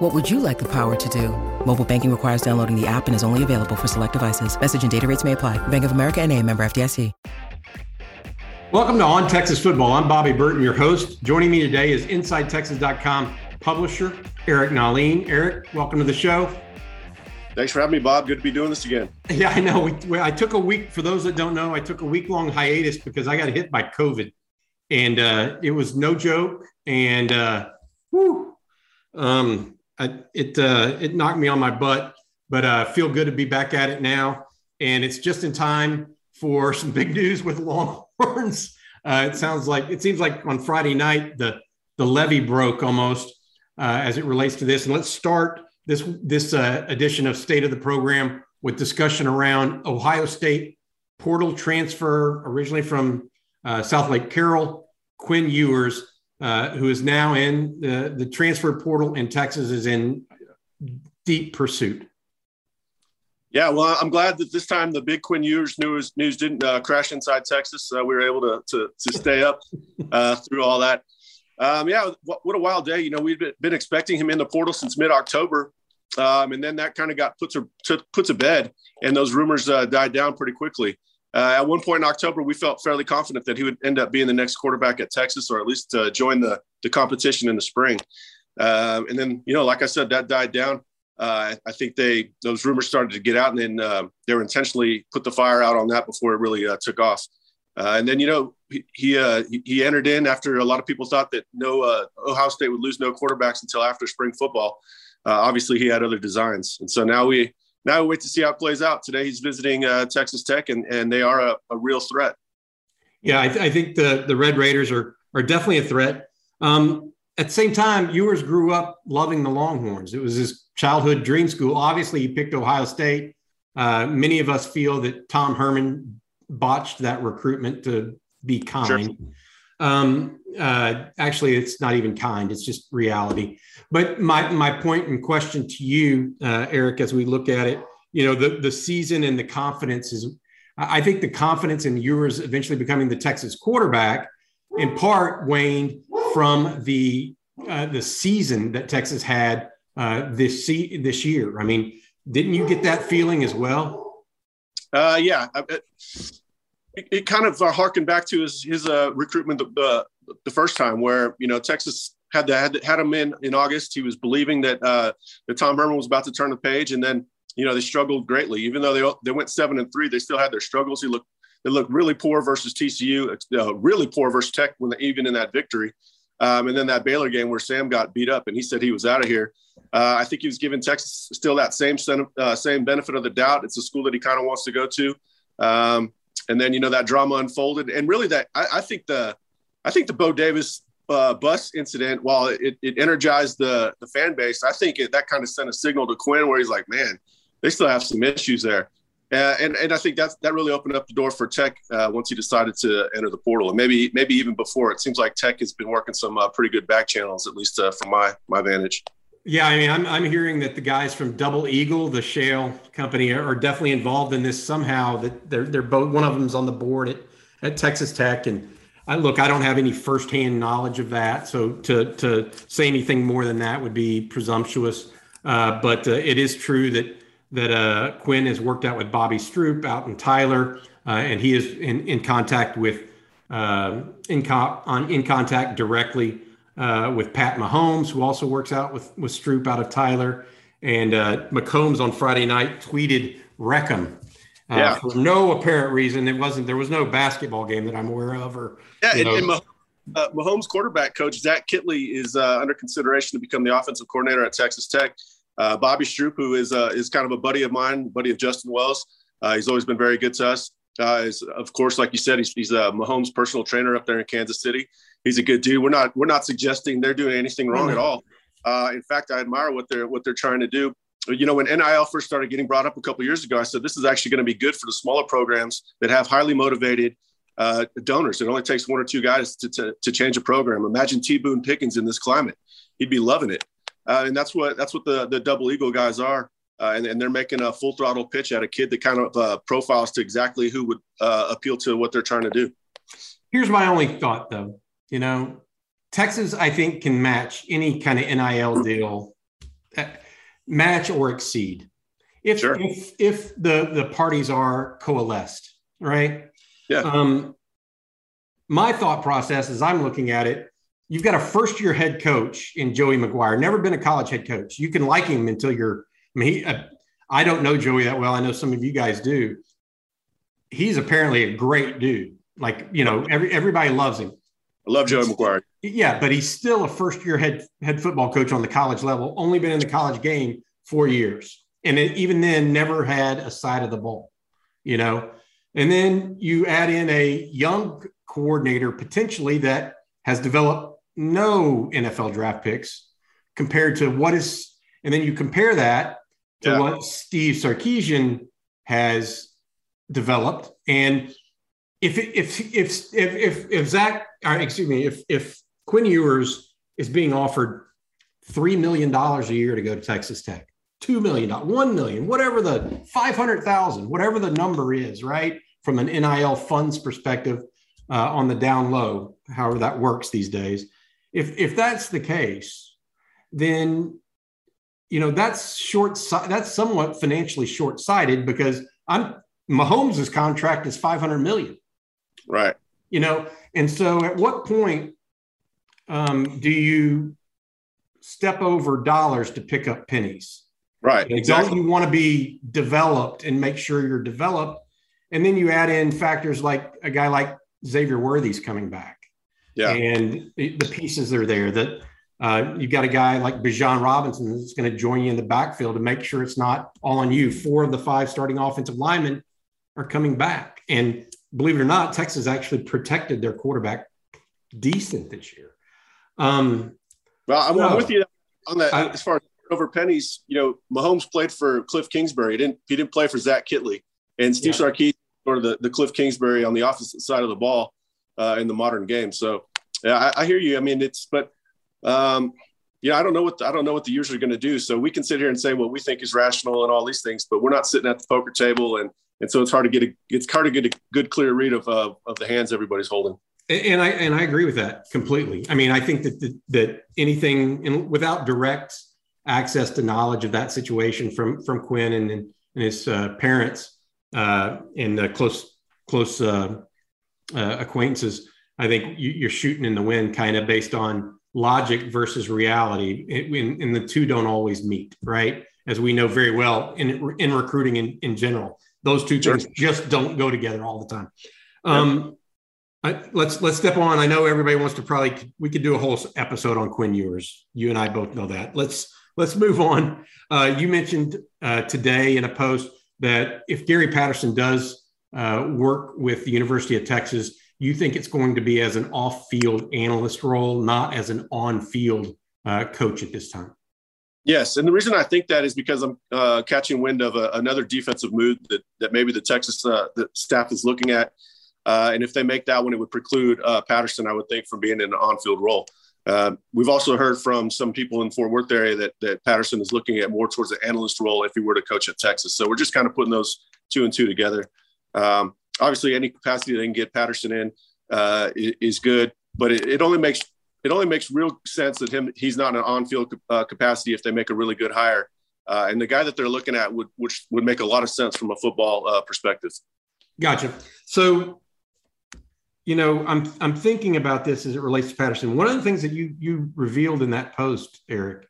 What would you like the power to do? Mobile banking requires downloading the app and is only available for select devices. Message and data rates may apply. Bank of America and a member FDIC. Welcome to On Texas Football. I'm Bobby Burton, your host. Joining me today is InsideTexas.com publisher Eric Nahlin. Eric, welcome to the show. Thanks for having me, Bob. Good to be doing this again. Yeah, I know. We, we, I took a week, for those that don't know, I took a week long hiatus because I got hit by COVID and uh, it was no joke. And uh, whew, um, It, uh, it knocked me on my butt, but uh, feel good to be back at it now. And it's just in time for some big news with Longhorns. Uh, it sounds like, it seems like on Friday night, the, the levee broke almost uh, as it relates to this. And let's start this this uh, edition of State of the Program with discussion around Ohio State portal transfer, originally from uh, South Lake Carroll, Quinn Ewers, uh, who is now in the, the transfer portal in Texas, is in deep pursuit. Yeah, well, I'm glad that this time the big Quinn Ewers news news didn't uh, crash inside Texas. Uh, we were able to to, to stay up uh, through all that. Um, yeah, what, what, a wild day. You know, we've been expecting him in the portal since mid October. Um, and then that kind of got put to, to, put to bed, and those rumors uh, died down pretty quickly. Uh, at one point in October, we felt fairly confident that he would end up being the next quarterback at Texas, or at least uh, join the the competition in the spring. Uh, and then, you know, like I said, that died down. Uh, I think they those rumors started to get out, and then uh, they were intentionally put the fire out on that before it really uh, took off. and then, you know, he he, he, entered in after a lot of people thought that no Ohio State would lose no quarterbacks until after spring football obviously he had other designs. And so now we now we wait to see how it plays out. Today he's visiting uh, Texas Tech, and and they are a, a real threat. Yeah, I, th- I, think the the Red Raiders are are definitely a threat. Um, at the same time, Ewers grew up loving the Longhorns. It was his childhood dream school. Obviously, he picked Ohio State. Uh, many of us feel that Tom Herman botched that recruitment to be kind. Sure. Um, uh, actually, it's not even kind; it's just reality. But my my point and question to you, uh, Eric, as we look at it, you know, the the season and the confidence is. I think the confidence in Ewers eventually becoming the Texas quarterback, in part, waned from the uh, the season that Texas had uh, this se- this year. I mean, didn't you get that feeling as well? Uh, yeah, it, it kind of uh, harkened back to his his uh, recruitment the, the first time, where you know Texas had the, had, had him in in August. He was believing that uh, that Tom Herman was about to turn the page, and then you know they struggled greatly. Even though they they went seven and three, they still had their struggles. He looked they looked really poor versus TCU, uh, really poor versus Tech when they, even in that victory. Um, and then that Baylor game where Sam got beat up and he said he was out of here. Uh, I think he was giving Texas still that same uh, same benefit of the doubt. It's a school that he kind of wants to go to. Um, and then you know that drama unfolded, and really that I, I think the I think the Bo Davis uh, bus incident, while it, it energized the the fan base, I think it, that kind of sent a signal to Quinn where he's like, man, they still have some issues there. Uh, and and I think that's that really opened up the door for Tech uh, once he decided to enter the portal, and maybe maybe even before. It seems like Tech has been working some uh, pretty good back channels, at least uh, from my my vantage. Yeah, I mean, I'm, I'm hearing that the guys from Double Eagle, the shale company, are definitely involved in this somehow. That they're they're both one of them's on the board at, at Texas Tech, and I look, I don't have any firsthand knowledge of that, so to to say anything more than that would be presumptuous. Uh, but uh, it is true that that uh, Quinn has worked out with Bobby Stroupe out in Tyler, uh, and he is in in contact with uh, in co- on in contact directly uh, with Pat Mahomes, who also works out with with Stroupe out of Tyler. And uh, McCombs on Friday night tweeted Wreckham. Uh, yeah. For no apparent reason, it wasn't. There was no basketball game that I'm aware of, or yeah. And, and Mah- uh, Mahomes' quarterback coach Zach Kittley is uh, under consideration to become the offensive coordinator at Texas Tech. Uh, Bobby Stroupe, who is uh, is kind of a buddy of mine, buddy of Justin Wells. Uh, he's always been very good to us. Uh, is of course, like you said, he's, he's Mahomes' personal trainer up there in Kansas City he's a good dude. We're not we're not suggesting they're doing anything wrong at all. Uh, in fact, I admire what they're what they're trying to do. you know, when NIL first started getting brought up a couple years ago, I said this is actually going to be good for the smaller programs that have highly motivated uh, donors. It only takes one or two guys to, to, to change a program. Imagine T. Boone Pickens in this climate; he'd be loving it. Uh, and that's what that's what the the Double Eagle guys are. Uh, and, and, they're making a full throttle pitch at a kid that kind of uh, profiles to exactly who would uh, appeal to what they're trying to do. Here's my only thought, though. You know, Texas, I think, can match any kind of NIL deal, uh, match or exceed. If sure. if if the the parties are coalesced, right? Yeah. Um, my thought process, as I'm looking at it, you've got a first year head coach in Joey McGuire, never been a college head coach. You can like him until you're I mean, he, uh, I don't know Joey that well. I know some of you guys do. He's apparently a great dude. Like, you know, every, everybody loves him. I love Joey McGuire. Yeah, but he's still a first year head head football coach on the college level, only been in the college game four years. And it, even then, never had a side of the ball, you know. And then you add in a young coordinator potentially that has developed no NFL draft picks compared to what is, and then you compare that to yeah. what Steve Sarkisian has developed. And if if if if if, if Zach, excuse me, if if Quinn Ewers is being offered three million dollars a year to go to Texas Tech, two million, one million, whatever the five hundred thousand, whatever the number is, right? From an NIL funds perspective, uh, on the down low, however that works these days. If if that's the case, then you know that's short that's somewhat financially short-sighted because i'm mahomes' contract is 500 million right you know and so at what point um, do you step over dollars to pick up pennies right exactly. don't you want to be developed and make sure you're developed and then you add in factors like a guy like xavier worthy's coming back yeah and the pieces are there that uh, you've got a guy like Bijan Robinson that's going to join you in the backfield to make sure it's not all on you. Four of the five starting offensive linemen are coming back. And believe it or not, Texas actually protected their quarterback decent this year. Um, well, I'm, so, I'm with you on that. I, as far as over pennies, you know, Mahomes played for Cliff Kingsbury. He didn't, he didn't play for Zach Kittley. And Steve yeah. Sarkisian sort of the, the Cliff Kingsbury on the opposite side of the ball uh, in the modern game. So, yeah, I, I hear you. I mean, it's, but um, yeah, I don't know what the, I don't know what the Ewers are going to do. So we can sit here and say what we think is rational and all these things, but we're not sitting at the poker table, and and so it's hard to get a it's hard to get a good clear read of uh, of the hands everybody's holding. And I and I agree with that completely. I mean, I think that that, that anything in, without direct access to knowledge of that situation from from Quinn and and his uh, parents uh, and uh, close close uh, uh, acquaintances, I think you, are shooting in the wind, kind of based on logic versus reality, and, and the two don't always meet, right? As we know very well in, in recruiting in, in general, those two things just don't go together all the time. Um, I, let's let's step on. I know everybody wants to probably we could do a whole episode on Quinn Ewers. You and I both know that. Let's let's move on. Uh, you mentioned uh, today in a post that if Gary Patterson does uh, work with the University of Texas, you think it's going to be as an off-field analyst role, not as an on-field uh, coach at this time. Yes, and the reason I think that is because I'm uh, catching wind of a, another defensive move that that maybe the Texas uh, the staff is looking at, uh, and if they make that one, it would preclude uh, Patterson, I would think, from being in an on-field role. Uh, we've also heard from some people in Fort Worth area that that Patterson is looking at more towards the analyst role if he were to coach at Texas. So we're just kind of putting those two and two together. Um, obviously any capacity they can get Patterson in uh, is good, but it, it, only makes it only makes real sense that him he's not an on-field uh, capacity if they make a really good hire. Uh, and the guy that they're looking at would which would make a lot of sense from a football uh, perspective. Gotcha. So, you know, I'm I'm thinking about this as it relates to Patterson. One of the things that you you revealed in that post, Eric,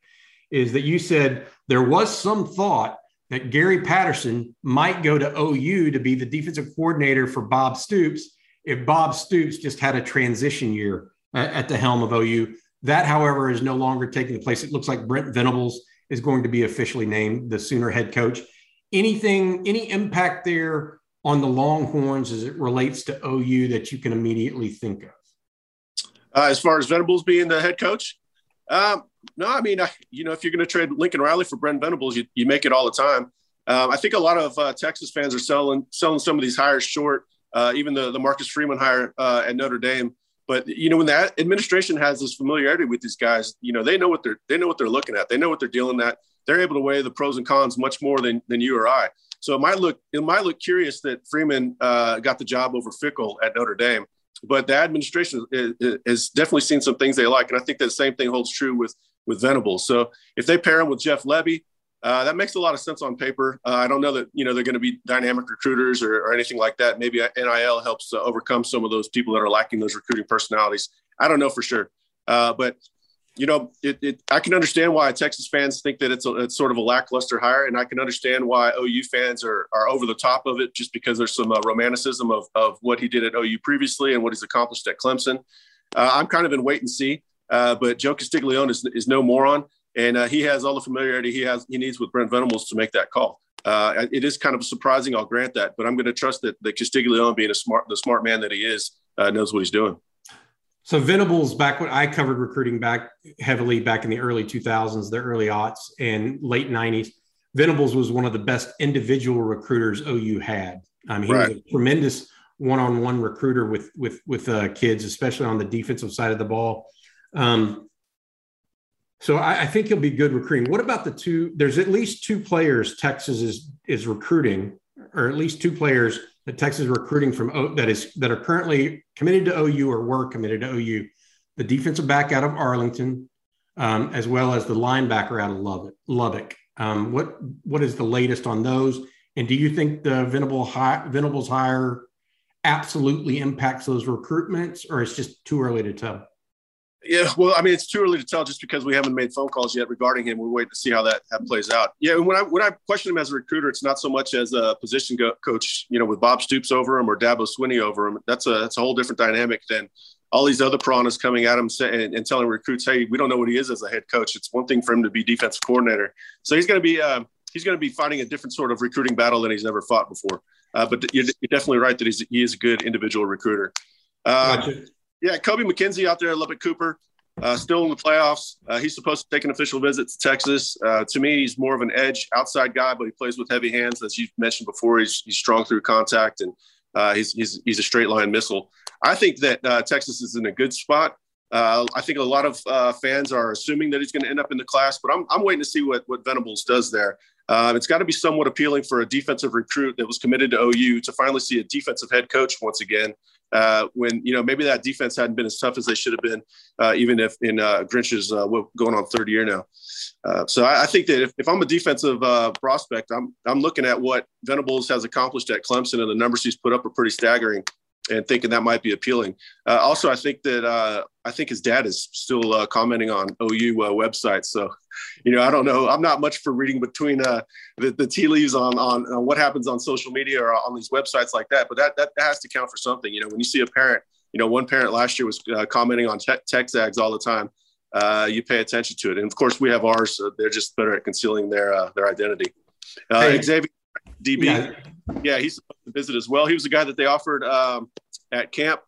is that you said there was some thought that Gary Patterson might go to OU to be the defensive coordinator for Bob Stoops if Bob Stoops just had a transition year at the helm of OU. That, however, is no longer taking place. It looks like Brent Venables is going to be officially named the Sooner head coach. Anything, any impact there on the Longhorns as it relates to OU that you can immediately think of? Uh, as far as Venables being the head coach, um, no, I mean, I, you know, if you're going to trade Lincoln Riley for Brent Venables, you, you make it all the time. Um, I think a lot of uh, Texas fans are selling selling some of these hires short. Uh, even the the Marcus Freeman hire uh, at Notre Dame. But you know, when that administration has this familiarity with these guys, you know, they know what they're they know what they're looking at. They know what they're dealing at. They're able to weigh the pros and cons much more than than you or I. So it might look it might look curious that Freeman uh, got the job over Fickell at Notre Dame, but the administration has definitely seen some things they like, and I think that same thing holds true with with Venables. So if they pair him with Jeff Lebby, uh, that makes a lot of sense on paper. Uh, I don't know that you know they're going to be dynamic recruiters or, or, anything like that. Maybe NIL helps uh, overcome some of those people that are lacking those recruiting personalities. I don't know for sure, uh, but you know, it, it, I can understand why Texas fans think that it's, a, it's sort of a lackluster hire, and I can understand why OU fans are, are over the top of it just because there's some uh, romanticism of, of what he did at OU previously and what he's accomplished at Clemson. Uh, I'm kind of in wait and see, but Joe Castiglione is, is no moron and uh, he has all the familiarity he has he needs with Brent Venables to make that call. Uh, it is kind of surprising, I'll grant that, but I'm going to trust that that Castiglione, being a smart the smart man that he is, uh, knows what he's doing. So Venables, back when I covered recruiting back heavily back in the early 2000s, the early aughts, and late 90s, Venables was one of the best individual recruiters OU had. I mean, he right. was a tremendous one-on-one recruiter with with with uh, kids, especially on the defensive side of the ball. Um, so I, I, think he'll be good recruiting. What about the two? There's at least two players Texas is is recruiting, or at least two players that Texas is recruiting from o, that is that are currently committed to OU or were committed to OU. The defensive back out of Arlington, um, as well as the linebacker out of Lubbock. Lubbock. Um, what what is the latest on those? And do you think the Venable high, Venables hire absolutely impacts those recruitments, or it's just too early to tell? Yeah, well, I mean, it's too early to tell just because we haven't made phone calls yet regarding him. We're waiting to see how that, that plays out. Yeah, when I when I question him as a recruiter, it's not so much as a position go- coach, you know, with Bob Stoops over him or Dabo Swinney over him. That's a that's a whole different dynamic than all these other piranhas coming at him and, and, telling recruits, "Hey, we don't know what he is as a head coach." It's one thing for him to be defensive coordinator, so he's going to be uh, he's going to be fighting a different sort of recruiting battle than he's never fought before. Uh, but you're, you're, definitely right that he's he is a good individual recruiter. Uh, gotcha. Yeah, Kobie McKinzie out there at Lubbock Cooper, uh, still in the playoffs. Uh, he's supposed to take an official visit to Texas. Uh, to me, he's more of an edge outside guy, but he plays with heavy hands, as you mentioned before. He's, he's strong through contact and uh, he's, he's, he's a straight line missile. I think that uh, Texas is in a good spot. Uh, I think a lot of fans are assuming that he's going to end up in the class, but I'm, I'm waiting to see what, what Venables does there. Uh, it's got to be somewhat appealing for a defensive recruit that was committed to OU to finally see a defensive head coach once again. Uh, when you know maybe that defense hadn't been as tough as they should have been, uh, even if in uh, Grinch's uh, going on third year now. Uh, so I, I, think that if, if I'm a defensive prospect, I'm I'm looking at what Venables has accomplished at Clemson and the numbers he's put up are pretty staggering and thinking that might be appealing. Uh, also, I think that uh, I think his dad is still uh, commenting on OU uh, websites. So, you know, I don't know. I'm not much for reading between uh, the, the tea leaves on, on, on what happens on social media or on these websites like that. But that, that has to count for something. You know, when you see a parent, you know, one parent last year was uh, commenting on te- Texags all the time. you pay attention to it, and of course, we have ours. So they're just better at concealing their their identity. Hey. Xavier DB. Yeah yeah, he's supposed to visit as well. He was the guy that they offered um, at camp,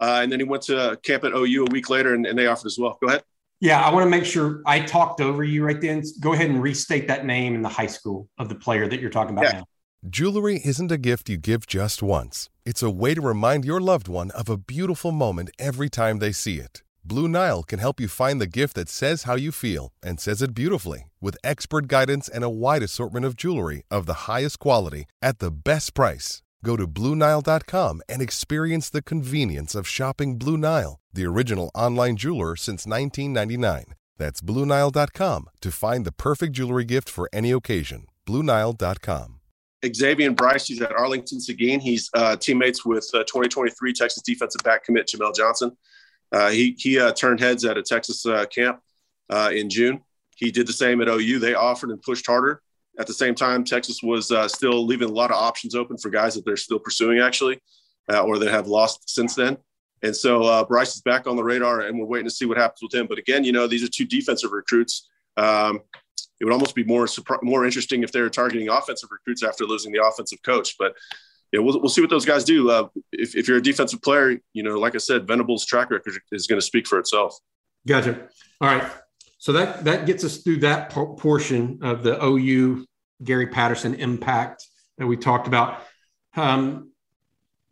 uh, and then he went to camp at OU a week later, and, and they offered as well. Go ahead. Yeah, I want to make sure I talked over you right then. Go ahead and restate that name and the high school of the player that you're talking about yeah. now. Jewelry isn't a gift you give just once. It's a way to remind your loved one of a beautiful moment every time they see it. Blue Nile can help you find the gift that says how you feel and says it beautifully with expert guidance and a wide assortment of jewelry of the highest quality at the best price. Go to BlueNile.com and experience the convenience of shopping Blue Nile, the original online jeweler since 1999. That's BlueNile.com to find the perfect jewelry gift for any occasion. BlueNile.com. Xavier Bryce, he's at Arlington Seguin. He's uh, teammates with uh, 2023 Texas defensive back commit Jamel Johnson. Uh, he he uh, turned heads at a Texas uh, camp uh, in June. He did the same at OU. They offered and pushed harder. At the same time, Texas was uh, still leaving a lot of options open for guys that they're still pursuing, actually, uh, or that have lost since then. And so Bryce is back on the radar, and we're waiting to see what happens with him. But again, you know, these are two defensive recruits. Um, it would almost be more more interesting if they were targeting offensive recruits after losing the offensive coach. But yeah, we'll, we'll see what those guys do. Uh, if, if you're a defensive player, you know, like I said, Venables' track record is going to speak for itself. Gotcha. All right. so that that gets us through that po- portion of the OU Gary Patterson impact that we talked about. Um,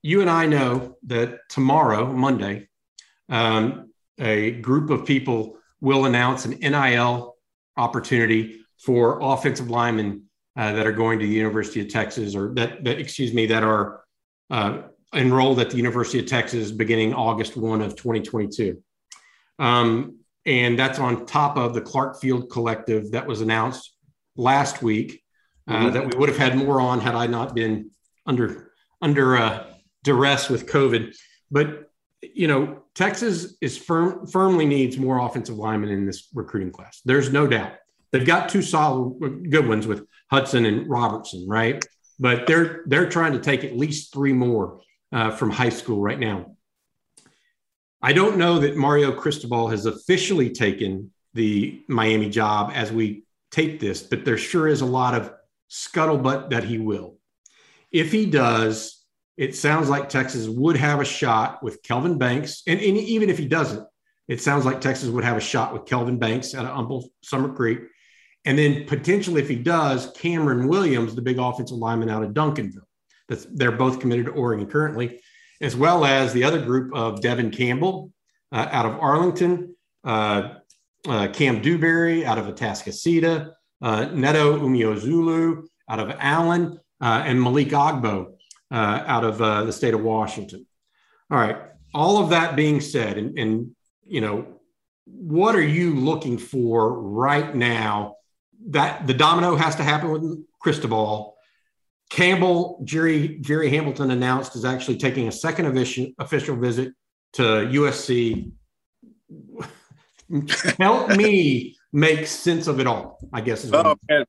you and I know that tomorrow, Monday, um, a group of people will announce an NIL opportunity for offensive linemen uh, that are going to the University of Texas, or that, that excuse me, that are uh, enrolled at the University of Texas beginning August 1 of 2022. Um, and that's on top of the Clark Field Collective that was announced last week uh, mm-hmm. that we would have had more on had I not been under under uh, duress with COVID. But you know, Texas is firm firmly needs more offensive linemen in this recruiting class. There's no doubt. They've got two solid good ones with Hudson and Robertson, right? But they're they're trying to take at least three more uh, from high school right now. I don't know that Mario Cristobal has officially taken the Miami job as we tape this, but there sure is a lot of scuttlebutt that he will. If he does, it sounds like Texas would have a shot with Kelvin Banks. And, and even if he doesn't, it sounds like Texas would have a shot with Kelvin Banks at Humble Summer Creek. And then potentially, if he does, Cameron Williams, the big offensive lineman out of Duncanville. That's, they're both committed to Oregon currently as well as the other group of Devon Campbell uh, out of Arlington, uh, uh, Cam Dewberry out of Atascocita, uh, Neto Umeozulu out of Allen, uh, and Malik Agbo uh, out of the state of Washington. All right. All of that being said, and, and you know, what are you looking for right now? That the domino has to happen with Cristobal Campbell, Jerry Jerry Hamilton announced is actually taking a second official visit to USC. Help me make sense of it all. I guess. Oh man,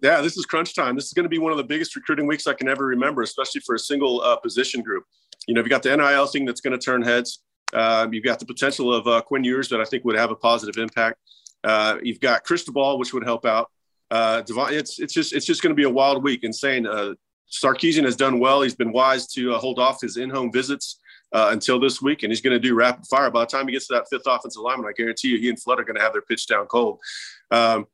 yeah, this is crunch time. This is going to be one of the biggest recruiting weeks I can ever remember, especially for a single uh, position group. You know, you've got the NIL thing that's going to turn heads. Uh, you've got the potential of uh, Quinn Ewers that I think would have a positive impact. Uh, you've got Cristobal, which would help out. Uh, Devon, it's it's just it's just going to be a wild week. Insane. Uh, Sarkisian has done well. He's been wise to uh, hold off his in-home visits uh, until this week, and he's going to do rapid fire. By the time he gets to that fifth offensive lineman, I guarantee you, he and Flood are going to have their pitch down cold. Um,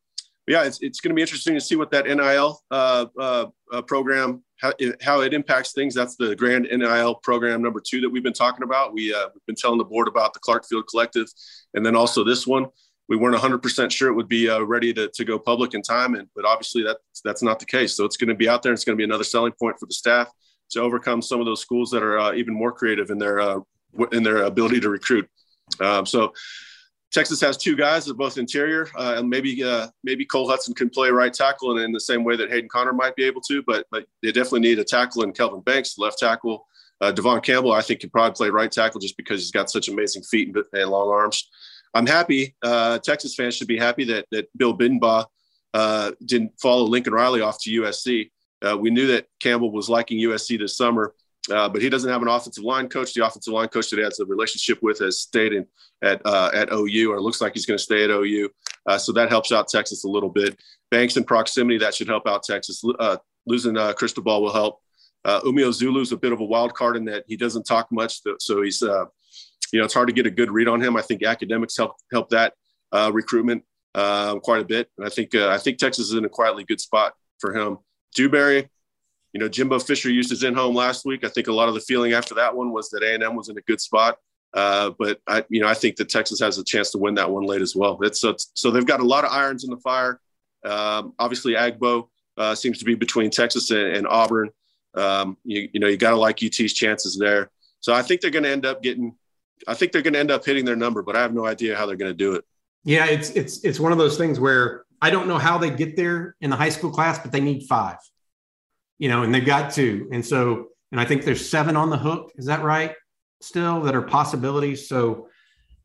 yeah, it's, it's going to be interesting to see what that NIL uh, uh, uh, program how it, how it, impacts things. That's the grand NIL program number two that we've been talking about. We, uh, we've been telling the board about the Clark Field Collective, and then also this one we weren't 100% sure it would be uh, ready to, to go public in time. And, but obviously that, that's not the case. So it's going to be out there. And It's going to be another selling point for the staff to overcome some of those schools that are uh, even more creative in their, uh, in their ability to recruit. Um, so Texas has two guys that both interior, uh, and maybe uh, maybe Cole Hudson can play right tackle in, in the same way that Hayden Conner might be able to, but but they definitely need a tackle in Kelvin Banks, left tackle. Uh, Devon Campbell, I think, can probably play right tackle just because he's got such amazing feet and, and long arms. I'm happy. Uh, Texas fans should be happy that that Bill Bedenbaugh uh, didn't follow Lincoln Riley off to USC. Uh, we knew that Campbell was liking USC this summer, uh, but he doesn't have an offensive line coach. The offensive line coach that he has a relationship with has stayed in, at uh, at OU, or looks like he's going to stay at OU. Uh, so that helps out Texas a little bit. Banks in proximity that should help out Texas. losing uh, Cristobal will help. Uh, Umeozulu is a bit of a wild card in that he doesn't talk much, so he's you know, it's hard to get a good read on him. I think academics help help that uh, recruitment uh, quite a bit. And I think uh, I think Texas is in a quietly good spot for him. Dewberry, you know, Jimbo Fisher used his in home last week. I think a lot of the feeling after that one was that A and M was in a good spot. Uh, but I, you know, I think that Texas has a chance to win that one late as well. It's, so, so they've got a lot of irons in the fire. Um, obviously, Agbo uh, seems to be between Texas and, and Auburn. Um, you, you know, you got to like UT's chances there. So I think they're going to end up getting I think they're going to end up hitting their number, but I have no idea how they're going to do it. Yeah, it's it's it's one of those things where I don't know how they get there in the high school class, but they need five. You know, and they've got two, and so and I think there's seven on the hook. Is that right? Still, that are possibilities. So,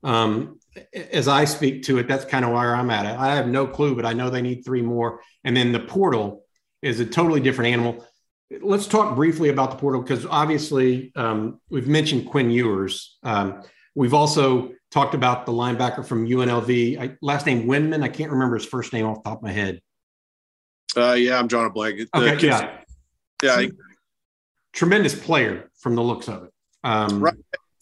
um, as I speak to it, that's kind of where I'm at. I have no clue, but I know they need three more. And then the portal is a totally different animal. Let's talk briefly about the portal because obviously um, we've mentioned Quinn Ewers. Um, we've also talked about the linebacker from UNLV, I, last name Windmon. I can't remember his first name off the top of my head. Uh, yeah, I'm drawing a blank. Okay, yeah, yeah. Tremendous player from the looks of it. Um, right.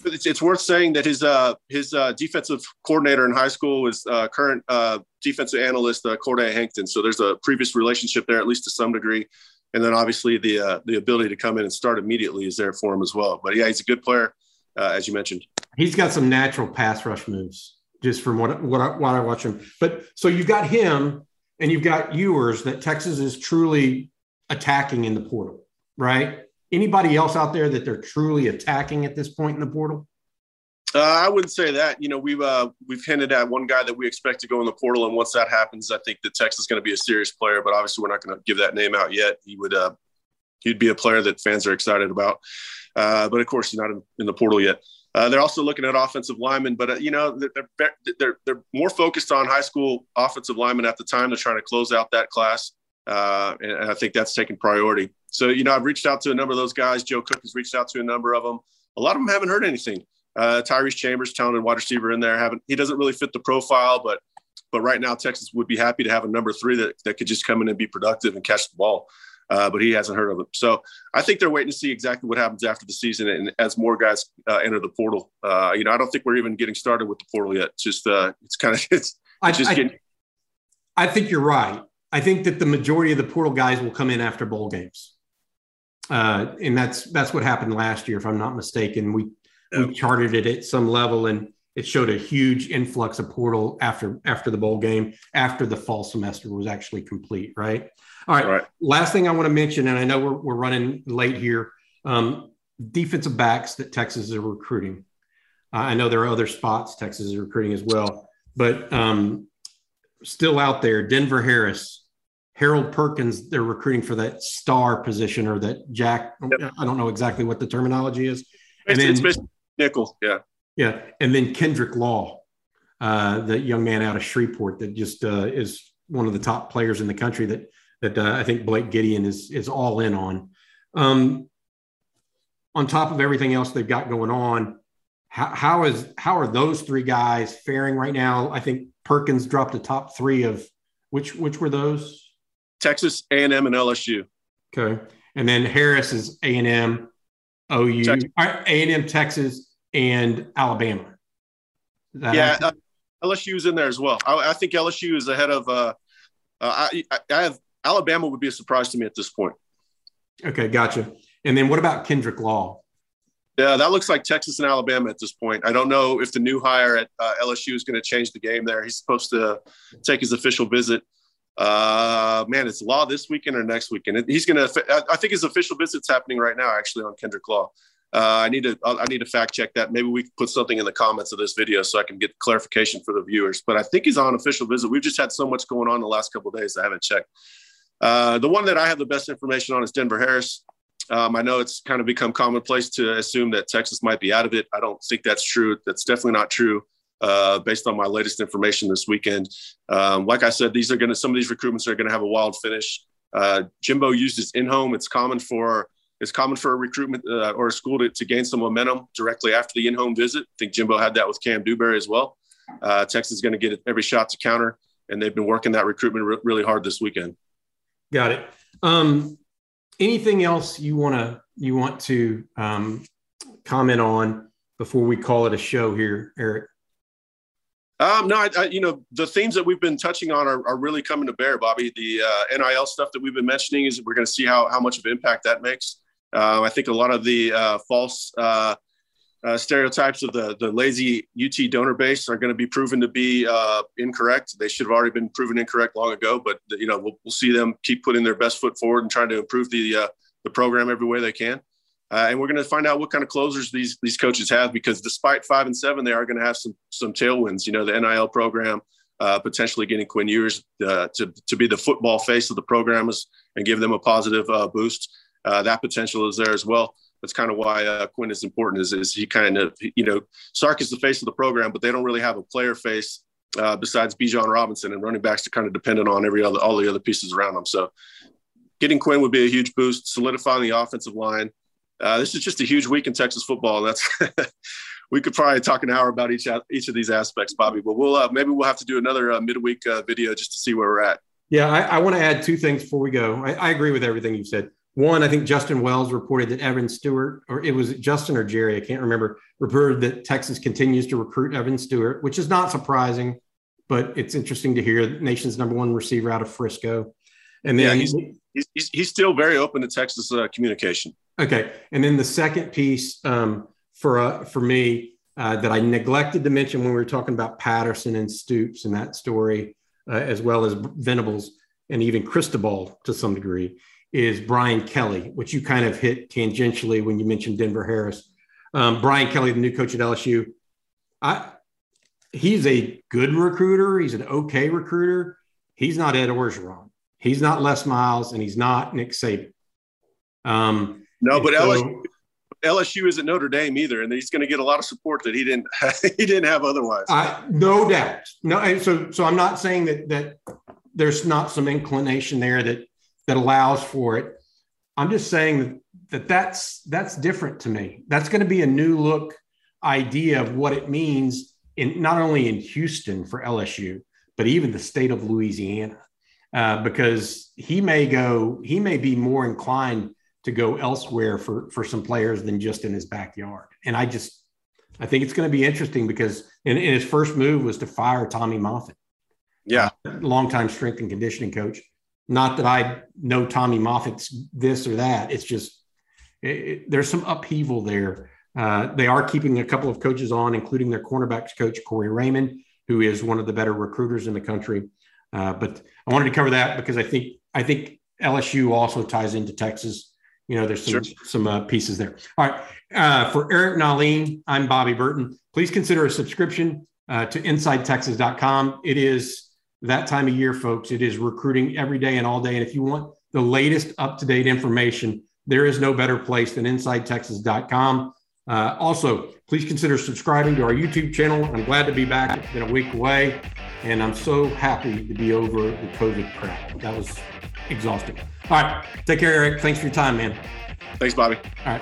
It's, it's worth saying that his uh, his uh, defensive coordinator in high school was uh, current uh, defensive analyst uh, Corday Hankton. So there's a previous relationship there, at least to some degree. And then obviously the uh, the ability to come in and start immediately is there for him as well. But yeah, he's a good player, uh, as you mentioned. He's got some natural pass rush moves, just from what what I, what I watch him. But so you've got him, and you've got Ewers that Texas is truly attacking in the portal, right? Anybody else out there that they're truly attacking at this point in the portal? Uh, I wouldn't say that. You know, we've uh, we've hinted at one guy that we expect to go in the portal, and once that happens, I think that Texas is going to be a serious player. But obviously, we're not going to give that name out yet. He would uh, he'd be a player that fans are excited about. Uh, but of course, he's not in, in the portal yet. Uh, they're also looking at offensive linemen, but uh, you know they're, they're they're more focused on high school offensive linemen at the time. They're trying to close out that class, uh, and, and, I think that's taking priority. So you know I've reached out to a number of those guys. Joe Cook has reached out to a number of them. A lot of them haven't heard anything. Uh, Tyrese Chambers, talented wide receiver in there, haven't he doesn't really fit the profile, but but right now Texas would be happy to have a number three that, that could just come in and be productive and catch the ball uh, but he hasn't heard of it. So I think they're waiting to see exactly what happens after the season and as more guys uh, enter the portal. Uh, you know, I don't think we're even getting started with the portal yet. It's just uh, it's kind of it's, it's just I, getting. I think you're right. I think that the majority of the portal guys will come in after bowl games, uh, and that's that's what happened last year, if I'm not mistaken. We we charted it at some level, and it showed a huge influx of portal after after the bowl game, after the fall semester was actually complete. Right. All right. All right. Last thing I want to mention, and I know we're, we're running late here um, defensive backs that Texas is recruiting. Uh, I know there are other spots Texas is recruiting as well, but um, still out there, Denver Harris, Harold Perkins, they're recruiting for that star position or that Jack. Yep. I don't know exactly what the terminology is. And then, it's nickel. Yeah. Yeah. And then Kendrick Law, uh, the young man out of Shreveport that just uh, is one of the top players in the country that that uh, I think Blake Gideon is is all in on. Um, on top of everything else they've got going on, how, how is how are those three guys faring right now? I think Perkins dropped the top three of which which were those? Texas, A and M, and LSU. Okay, and then Harris is A and M, OU, A and M, Texas, and Alabama. Yeah, uh, LSU is in there as well. I, I, think LSU is ahead of. Uh, uh, I, I have Alabama would be a surprise to me at this point. Okay, gotcha. And then what about Kendrick Law? Yeah, that looks like Texas and Alabama at this point. I don't know if the new hire at uh, LSU is going to change the game there. He's supposed to take his official visit. Uh, man, it's Law this weekend or next weekend. He's going to. I think his official visit's happening right now, actually, on Kendrick Law. Uh, I need to. I need to fact check that. Maybe we can put something in the comments of this video so I can get clarification for the viewers. But I think he's on official visit. We've just had so much going on the last couple days. I haven't checked. Uh, the one that I have the best information on is Denver Harris. Um, I know it's kind of become commonplace to assume that Texas might be out of it. I don't think that's true. That's definitely not true. Uh, based on my latest information this weekend, um, like I said, these are going to some of these recruitments are going to have a wild finish. Uh, Jimbo used his in-home. It's common for it's common for a recruitment uh, or a school to, to gain some momentum directly after the in-home visit. I think Jimbo had that with Cam Dewberry as well. Uh, Texas is going to get every shot to counter, and they've been working that recruitment re- really hard this weekend. Got it. Um, anything else you want to you want to um, comment on before we call it a show here, Eric? Um, no, I, I, you know the themes that we've been touching on are, are really coming to bear, Bobby. The uh, NIL stuff that we've been mentioning is we're going to see how how much of impact that makes. Uh, I think a lot of the uh, false uh, uh, stereotypes of the the lazy UT donor base are going to be proven to be uh, incorrect. They should have already been proven incorrect long ago. But you know, we'll, we'll see them keep putting their best foot forward and trying to improve the the program every way they can. Uh, and we're going to find out what kind of closers these these coaches have because despite five and seven, they are going to have some some tailwinds. You know, the NIL program. Uh, potentially getting Quinn Ewers uh, to, to be the football face of the program is, and give them a positive boost. that potential is there as well that's kind of why uh, Quinn is important. Is, is he kind of you know Sark is the face of the program, but they don't really have a player face uh, besides Bijan Robinson and running backs are kind of dependent on every other all the other pieces around them. So getting Quinn would be a huge boost, solidifying the offensive line. Uh, this is just a huge week in Texas football. That's we could probably talk an hour about each each of these aspects, Bobby. But we'll uh, maybe we'll have to do another uh, midweek uh, video just to see where we're at. Yeah, I, I want to add two things before we go. I, I agree with everything you said. one, I think Justin Wells reported that Evan Stewart, or it was Justin or Jerry, I can't remember, reported that Texas continues to recruit Evan Stewart, which is not surprising, but it's interesting to hear the nation's number one receiver out of Frisco. And then yeah, he's, he's, he's still very open to Texas uh, communication. Okay. And then the second piece um, for, uh, for me uh, that I neglected to mention when we were talking about Patterson and Stoops and that story, uh, as well as Venables and even Cristobal to some degree, is Brian Kelly, which you kind of hit tangentially when you mentioned Denver Harris. Um, Brian Kelly, the new coach at LSU, I, he's a good recruiter. He's an okay recruiter. He's not Ed Orgeron. He's not Les Miles, and he's not Nick Saban. Um, no, but so, LSU, LSU isn't Notre Dame either, and he's going to get a lot of support that he didn't he didn't have otherwise. I, no doubt. No, so so I'm not saying that that there's not some inclination there that that allows for it. I'm just saying that that's that's different to me. That's going to be a new look idea of what it means in not only in Houston for LSU, but even the state of Louisiana, uh, because he may go, he may be more inclined to go elsewhere for for some players than just in his backyard. And I just, I think it's going to be interesting because in, in his first move was to fire Tommy Moffitt, yeah, longtime strength and conditioning coach. Not that I know Tommy Moffitt's this or that. It's just it, it, there's some upheaval there. Uh, they are keeping a couple of coaches on, including their cornerbacks coach Corey Raymond, who is one of the better recruiters in the country. Uh, but I wanted to cover that because I think I think LSU also ties into Texas. You know, there's some sure. some uh, pieces there. All right, uh, for Eric Nahlin, I'm Bobby Burton. Please consider a subscription uh, to InsideTexas.com. It is that time of year, folks. It is recruiting every day and all day. And if you want the latest up to date information, there is no better place than InsideTexas.com. Uh, also, please consider subscribing to our YouTube channel. I'm glad to be back. It's been a week away, and I'm so happy to be over the COVID crap. That was exhausting. All right. Take care, Eric. Thanks for your time, man. Thanks, Bobby. All right.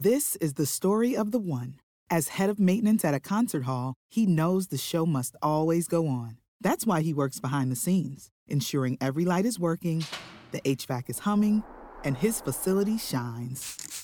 This is the story of the one. As head of maintenance at a concert hall, he knows the show must always go on. That's why he works behind the scenes, ensuring every light is working, the HVAC is humming, and his facility shines.